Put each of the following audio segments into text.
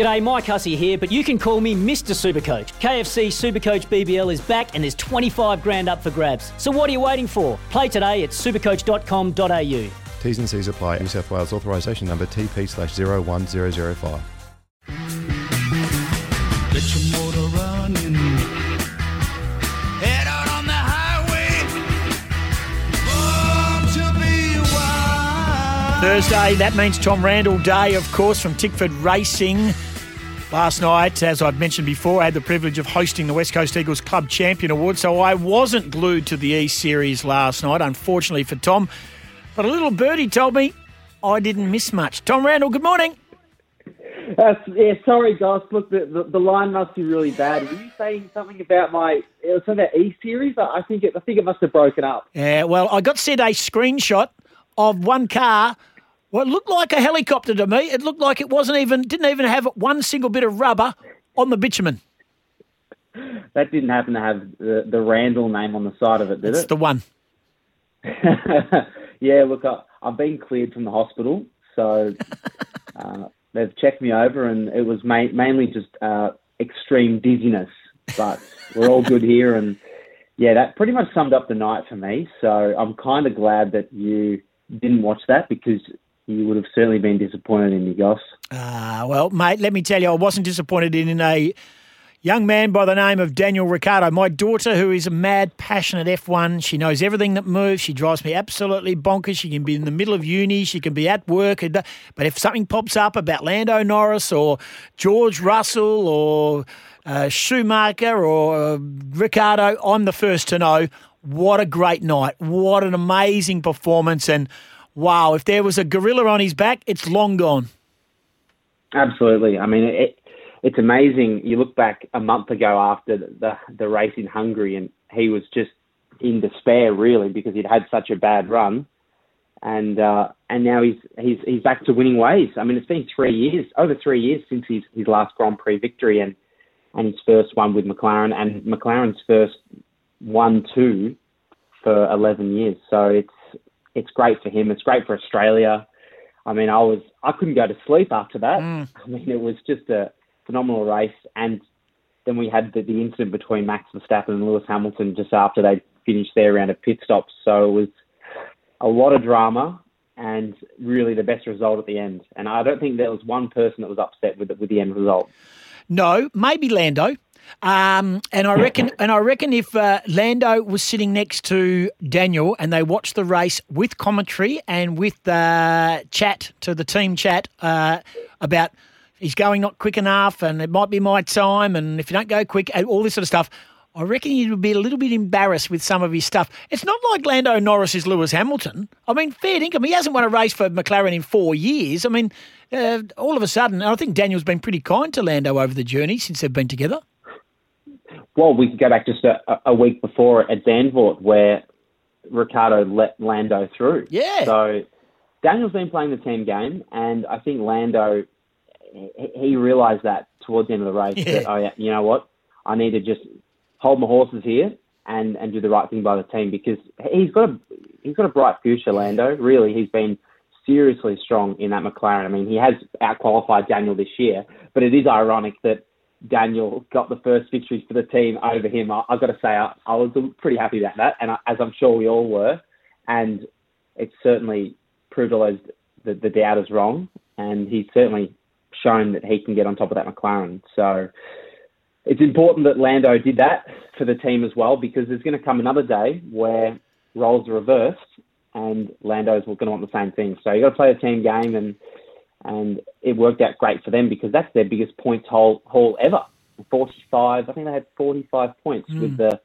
G'day, Mike Hussey here, but you can call me Mr. Supercoach. KFC Supercoach BBL is back and there's 25 grand up for grabs. So what are you waiting for? Play today at supercoach.com.au. T's and C's apply. New South Wales authorisation number TP slash 01005. Get your motor running. Head out on the highway. Born to be wild. Thursday, that means Tom Randall Day, of course, from Tickford Racing. Last night, as I've mentioned before, I had the privilege of hosting the West Coast Eagles Club Champion Award, so I wasn't glued to the East Series last night, unfortunately for Tom. But a little birdie told me I didn't miss much. Tom Randall, good morning. Uh, yeah, sorry, guys. Look, the, the, the line must be really bad. Were you saying something about my it was something about E series? I I think it, I think it must have broken up. Yeah, well, I got sent a screenshot of one car. What looked like a helicopter to me. It looked like it wasn't even didn't even have one single bit of rubber on the bitumen. That didn't happen to have the, the Randall name on the side of it, did It's it? the one. yeah, look, I, I've been cleared from the hospital, so uh, they've checked me over, and it was ma- mainly just uh, extreme dizziness. But we're all good here, and yeah, that pretty much summed up the night for me. So I'm kind of glad that you didn't watch that because you would have certainly been disappointed in me, Goss. Ah, well, mate, let me tell you, I wasn't disappointed in a young man by the name of Daniel Ricciardo. My daughter, who is a mad, passionate F1, she knows everything that moves. She drives me absolutely bonkers. She can be in the middle of uni, she can be at work. But if something pops up about Lando Norris or George Russell or uh, Schumacher or uh, Ricciardo, I'm the first to know. What a great night. What an amazing performance. And wow, if there was a gorilla on his back, it's long gone. Absolutely. I mean, it, it's amazing. You look back a month ago after the the race in Hungary, and he was just in despair, really, because he'd had such a bad run, and uh, and now he's he's he's back to winning ways. I mean, it's been three years, over three years since his his last Grand Prix victory, and and his first one with McLaren, and McLaren's first one two for eleven years. So it's it's great for him. It's great for Australia. I mean, I was I couldn't go to sleep after that. Mm. I mean, it was just a phenomenal race, and then we had the, the incident between Max Verstappen and Lewis Hamilton just after they finished their round of pit stops. So it was a lot of drama and really the best result at the end. And I don't think there was one person that was upset with the, with the end result. No, maybe Lando. Um, and I reckon, and I reckon if uh, Lando was sitting next to Daniel and they watched the race with commentary and with uh, chat to the team chat uh, about he's going not quick enough and it might be my time and if you don't go quick and all this sort of stuff. I reckon he would be a little bit embarrassed with some of his stuff. It's not like Lando Norris is Lewis Hamilton. I mean, fair dinkum. He hasn't won a race for McLaren in four years. I mean, uh, all of a sudden, I think Daniel's been pretty kind to Lando over the journey since they've been together. Well, we could go back just a, a week before at Zandvoort where Ricciardo let Lando through. Yeah. So Daniel's been playing the team game, and I think Lando he, he realised that towards the end of the race Yeah. that oh yeah, you know what, I need to just hold my horses here and and do the right thing by the team because he's got a he's got a bright future. Lando really, he's been seriously strong in that McLaren. I mean, he has outqualified Daniel this year, but it is ironic that. Daniel got the first victories for the team over him. I, I've got to say, I, I was pretty happy about that, and I, as I'm sure we all were. And it's certainly proved all those the, the doubters wrong, and he's certainly shown that he can get on top of that McLaren. So it's important that Lando did that for the team as well, because there's going to come another day where roles are reversed, and Lando's going to want the same thing. So you've got to play a team game, and and it worked out great for them because that's their biggest points haul, haul ever. 45, I think they had 45 points with the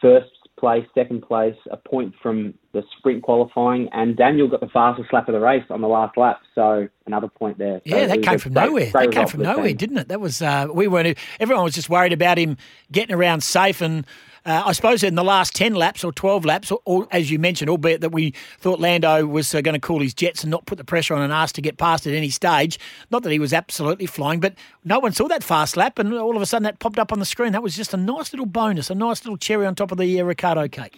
first place, second place, a point from the sprint qualifying, and Daniel got the fastest lap of the race on the last lap, so another point there. So Yeah, that came from great- nowhere. great That came from nowhere, team. didn't it? That was uh, we weren't. Everyone was just worried about him getting around safe, and uh, I suppose in the last ten laps or twelve laps, or, or as you mentioned, albeit that we thought Lando was uh, going to call his jets and not put the pressure on and ask to get past at any stage. Not that he was absolutely flying, but no one saw that fast lap, and all of a sudden that popped up on the screen. That was just a nice little bonus, a nice little cherry on top of the uh, Ricciardo cake.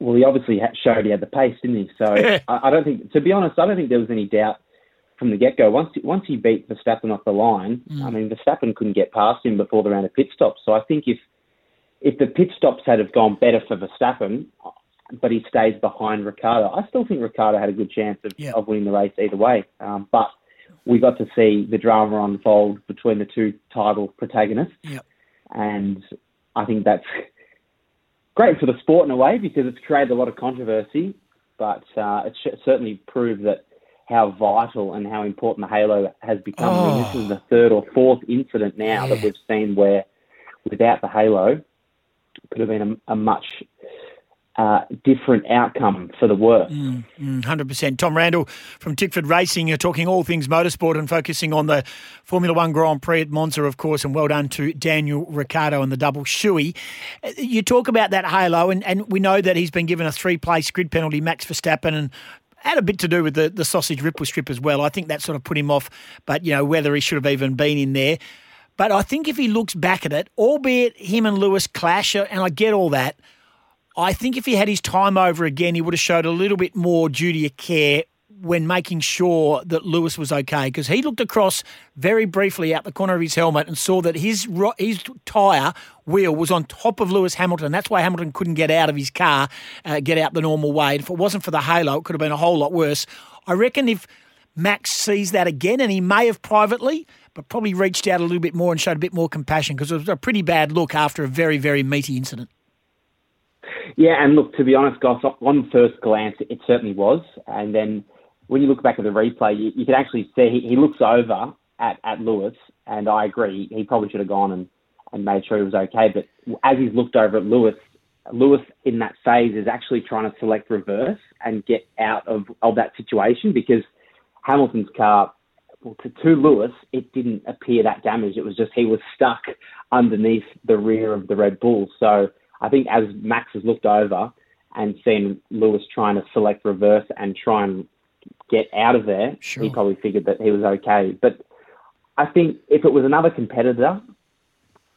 Well, he obviously showed he had the pace, didn't he? So. I, I don't think, to be honest, I don't think there was any doubt from the get go. Once once he beat Verstappen off the line, I mean Verstappen couldn't get past him before the round of pit stops. So I think if if the pit stops had have gone better for Verstappen, but he stays behind Ricciardo, I still think Ricciardo had a good chance of, Yeah. of winning the race either way. Um, but we got to see the drama unfold between the two title protagonists, Yep. and I think that's great for the sport in a way because it's created a lot of controversy, but uh, it sh- certainly proved that how vital and how important the halo has become. I mean, this is the third or fourth incident now that we've seen where, without the halo, could have been a, a much uh, different outcome for the worse. Hundred percent. Tom Randall from Tickford Racing. You're talking all things motorsport and focusing on the Formula One Grand Prix at Monza, of course. And well done to Daniel Ricciardo and the double shoey. Uh, You talk about that halo, and, and we know that he's been given a three-place grid penalty, Max Verstappen, and had a bit to do with the, the sausage ripple strip as well. I think that sort of put him off. But you know whether he should have even been in there. But I think if he looks back at it, albeit him and Lewis clash, and I get all that. I think if he had his time over again, he would have showed a little bit more duty of care when making sure that Lewis was okay because he looked across very briefly out the corner of his helmet and saw that his his tire wheel was on top of Lewis Hamilton. That's why Hamilton couldn't get out of his car, uh, get out the normal way. If it wasn't for the halo, it could have been a whole lot worse. I reckon if Max sees that again, and he may have privately, but probably reached out a little bit more and showed a bit more compassion because it was a pretty bad look after a very very meaty incident. Yeah, and look, to be honest, Goss, on first glance, it certainly was. And then when you look back at the replay, you, you can actually see he, he looks over at, at Lewis, and I agree, he probably should have gone and, and made sure he was okay. But as he's looked over at Lewis, Lewis in that phase is actually trying to select reverse and get out of, of that situation because Hamilton's car, well, to, to Lewis, it didn't appear that damaged. It was just he was stuck underneath the rear of the Red Bull. So I think as Max has looked over and seen Lewis trying to select reverse and try and get out of there, Sure. he probably figured that he was okay. But I think if it was another competitor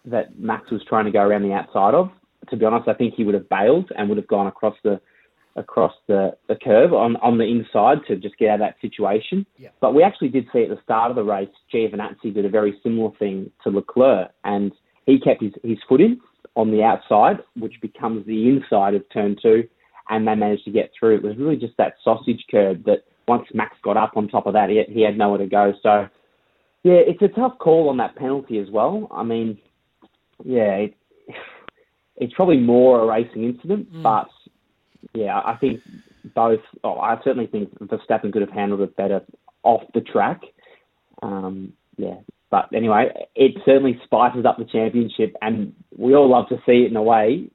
that Max was trying to go around the outside of, to be honest, I think he would have bailed and would have gone across the across the, the curve on, on the inside to just get out of that situation. Yeah. But we actually did see at the start of the race, Giovinazzi did a very similar thing to Leclerc, and he kept his, his foot in on the outside, which becomes the inside of turn two, and they managed to get through. It was really just that sausage curve that once Max got up on top of that, he, he had nowhere to go. So, yeah, it's a tough call on that penalty as well. I mean, yeah, it, it's probably more a racing incident, mm. but yeah, I think both. Oh, I certainly think Verstappen could have handled it better off the track. Um, yeah, but anyway, it certainly spices up the championship, and we all love to see it in a way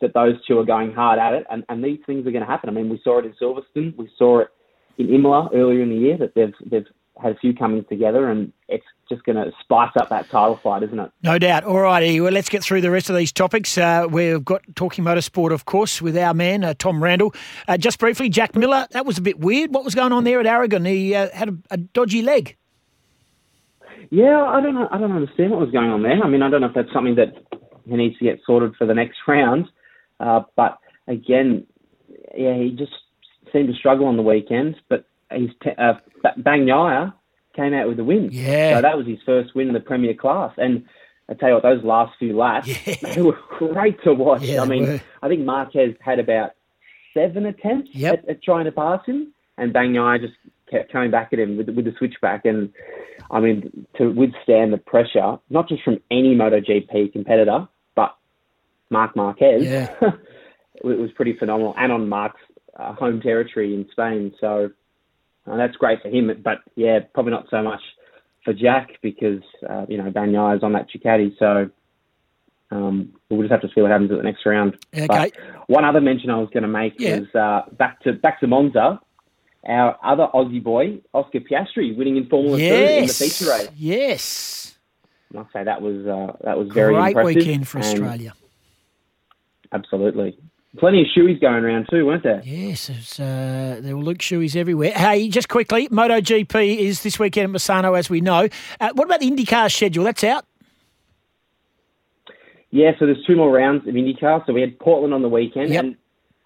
that those two are going hard at it, and, and these things are going to happen. I mean, we saw it in Silverstone, we saw it in Imola earlier in the year that they've they've had a few coming together, and it's just going to spice up that title fight, isn't it? No doubt. All righty. Well, let's get through the rest of these topics. Uh, we've got talking motorsport, of course, with our man uh, Tom Randall. Uh, just briefly, Jack Miller. That was a bit weird. What was going on there at Aragon? He uh, had a, a dodgy leg. Yeah, I don't know. I don't understand what was going on there. I mean, I don't know if that's something that he needs to get sorted for the next round. Uh, but again, yeah, he just seemed to struggle on the weekend. But his te- uh, Ba- Bagnaia came out with the win. Yeah. So that was his first win in the Premier Class. And I tell you what, those last few laps, they were great to watch. Yeah, I mean, were. I think Marquez had about seven attempts Yep. at, at trying to pass him, and Bagnaia just kept coming back at him with, with the switchback. And I mean, to withstand the pressure, not just from any MotoGP competitor, but Marc Marquez, Yeah. it was pretty phenomenal. And on Marc's uh, home territory in Spain, so uh, that's great for him. But yeah, probably not so much for Jack because uh, you know Bagnaia is on that Ducati, so. Um, we'll just have to see what happens at the next round. Okay. But one other mention I was going to make Yeah. was uh, back to back to Monza. Our other Aussie boy, Oscar Piastri, winning in Formula Two in the feature race. Yes. And I'll say that was uh, that was very Great impressive. weekend for and Australia. Absolutely, plenty of shoeys going around too, weren't there? Yes, uh, there were Luke Shoeys everywhere. Hey, just quickly, MotoGP is this weekend at Misano, as we know. Uh, what about the IndyCar schedule? That's out. Yeah, so there's two more rounds of IndyCar. So we had Portland on the weekend, Yep. and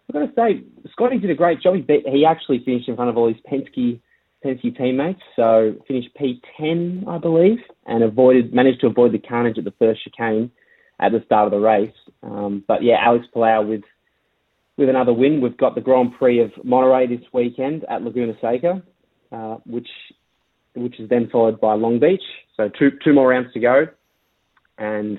I've got to say, Scotty did a great job. He, he actually finished in front of all his Penske Penske teammates. So finished P10, I believe, and avoided managed to avoid the carnage at the first chicane at the start of the race. Um, but yeah, Alex Palou with with another win. We've got the Grand Prix of Monterey this weekend at Laguna Seca, uh, which which is then followed by Long Beach. So two two more rounds to go, and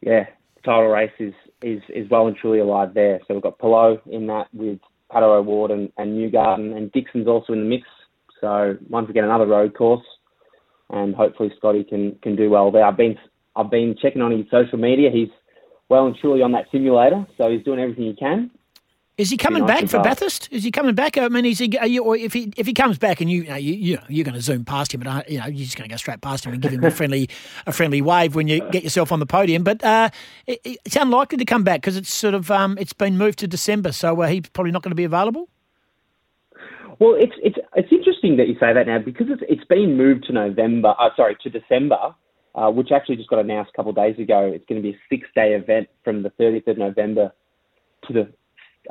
yeah, title race is is is well and truly alive there. So we've got Palou in that with Pato O'Ward and, and Newgarden, and Dixon's also in the mix. So once again, another road course, and hopefully Scotty can can do well there. I've been I've been checking on his social media. He's well and truly on that simulator, so he's doing everything he can. Is he coming nice back for fast. Bathurst? Is he coming back? I mean, is he? Are you, or if he if he comes back and you you know, you, you know you're going to zoom past him, and uh, you know you're just going to go straight past him and give him a friendly a friendly wave when you get yourself on the podium. But uh, it, it's unlikely to come back because it's sort of um, it's been moved to December, so uh, he's probably not going to be available. Well, it's it's it's interesting that you say that now because it's it's been moved to November. Uh, sorry, to December, uh, which actually just got announced a couple of days ago. It's going to be a six day event from the 30th of November to the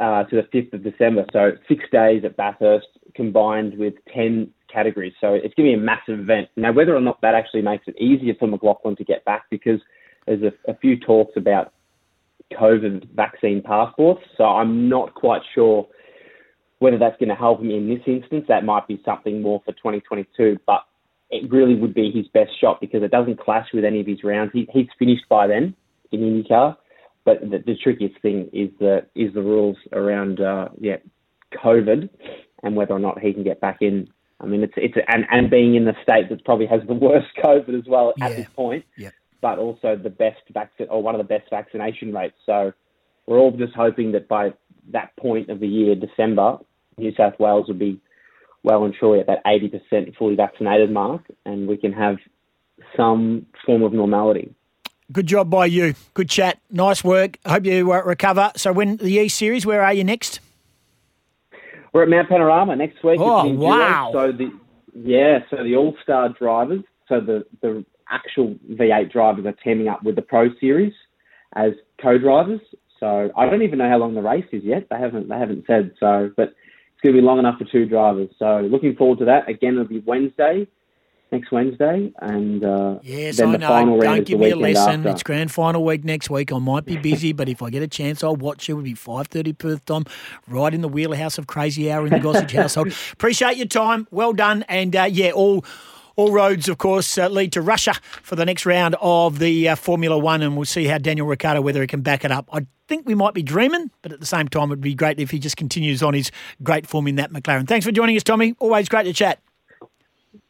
uh, to the 5th of December. So six days at Bathurst combined with 10 categories. So it's going to be a massive event. Now, whether or not that actually makes it easier for McLaughlin to get back, because there's a, a few talks about COVID vaccine passports. So I'm not quite sure whether that's going to help him in this instance. That might be something more for 2022, but it really would be his best shot because it doesn't clash with any of his rounds. He, he's finished by then in IndyCar. But the, the trickiest thing is the is the rules around uh, yeah COVID and whether or not he can get back in. I mean, it's it's and, and being in the state that probably has the worst COVID as well at this point, Yep. but also the best vaccine or one of the best vaccination rates. So we're all just hoping that by that point of the year, December, New South Wales will be well and truly at that 80% fully vaccinated mark, and we can have some form of normality. Good job by you. Good chat. Nice work. Hope you uh, recover. So when the E Series, where are you next? We're at Mount Panorama next week. Oh, wow. So the yeah, so the All Star drivers, so the the actual V8 drivers are teaming up with the Pro Series as co-drivers. So I don't even know how long the race is yet. They haven't they haven't said so, but it's going to be long enough for two drivers. So looking forward to that. Again, it'll be Wednesday, next Wednesday, and uh, Yes, then I the know. final round Don't give me a lesson. after. It's grand final week next week. I might be busy, but if I get a chance, I'll watch it. It'll be five thirty Perth time, right in the wheelhouse of crazy hour in the Gossage household. Appreciate your time. Well done, and uh, yeah, all. All roads, of course, uh, lead to Russia for the next round of the uh, Formula One, and we'll see how Daniel Ricciardo whether he can back it up. I think we might be dreaming, but at the same time, it'd be great if he just continues on his great form in that McLaren. Thanks for joining us, Tommy. Always great to chat.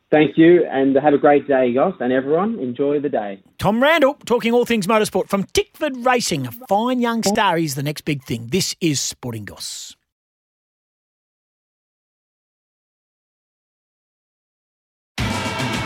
Thank you, and have a great day, guys, and everyone. Enjoy the day. Tom Randall talking all things motorsport from Tickford Racing. A fine young star. He's the next big thing. This is Sporting Goss.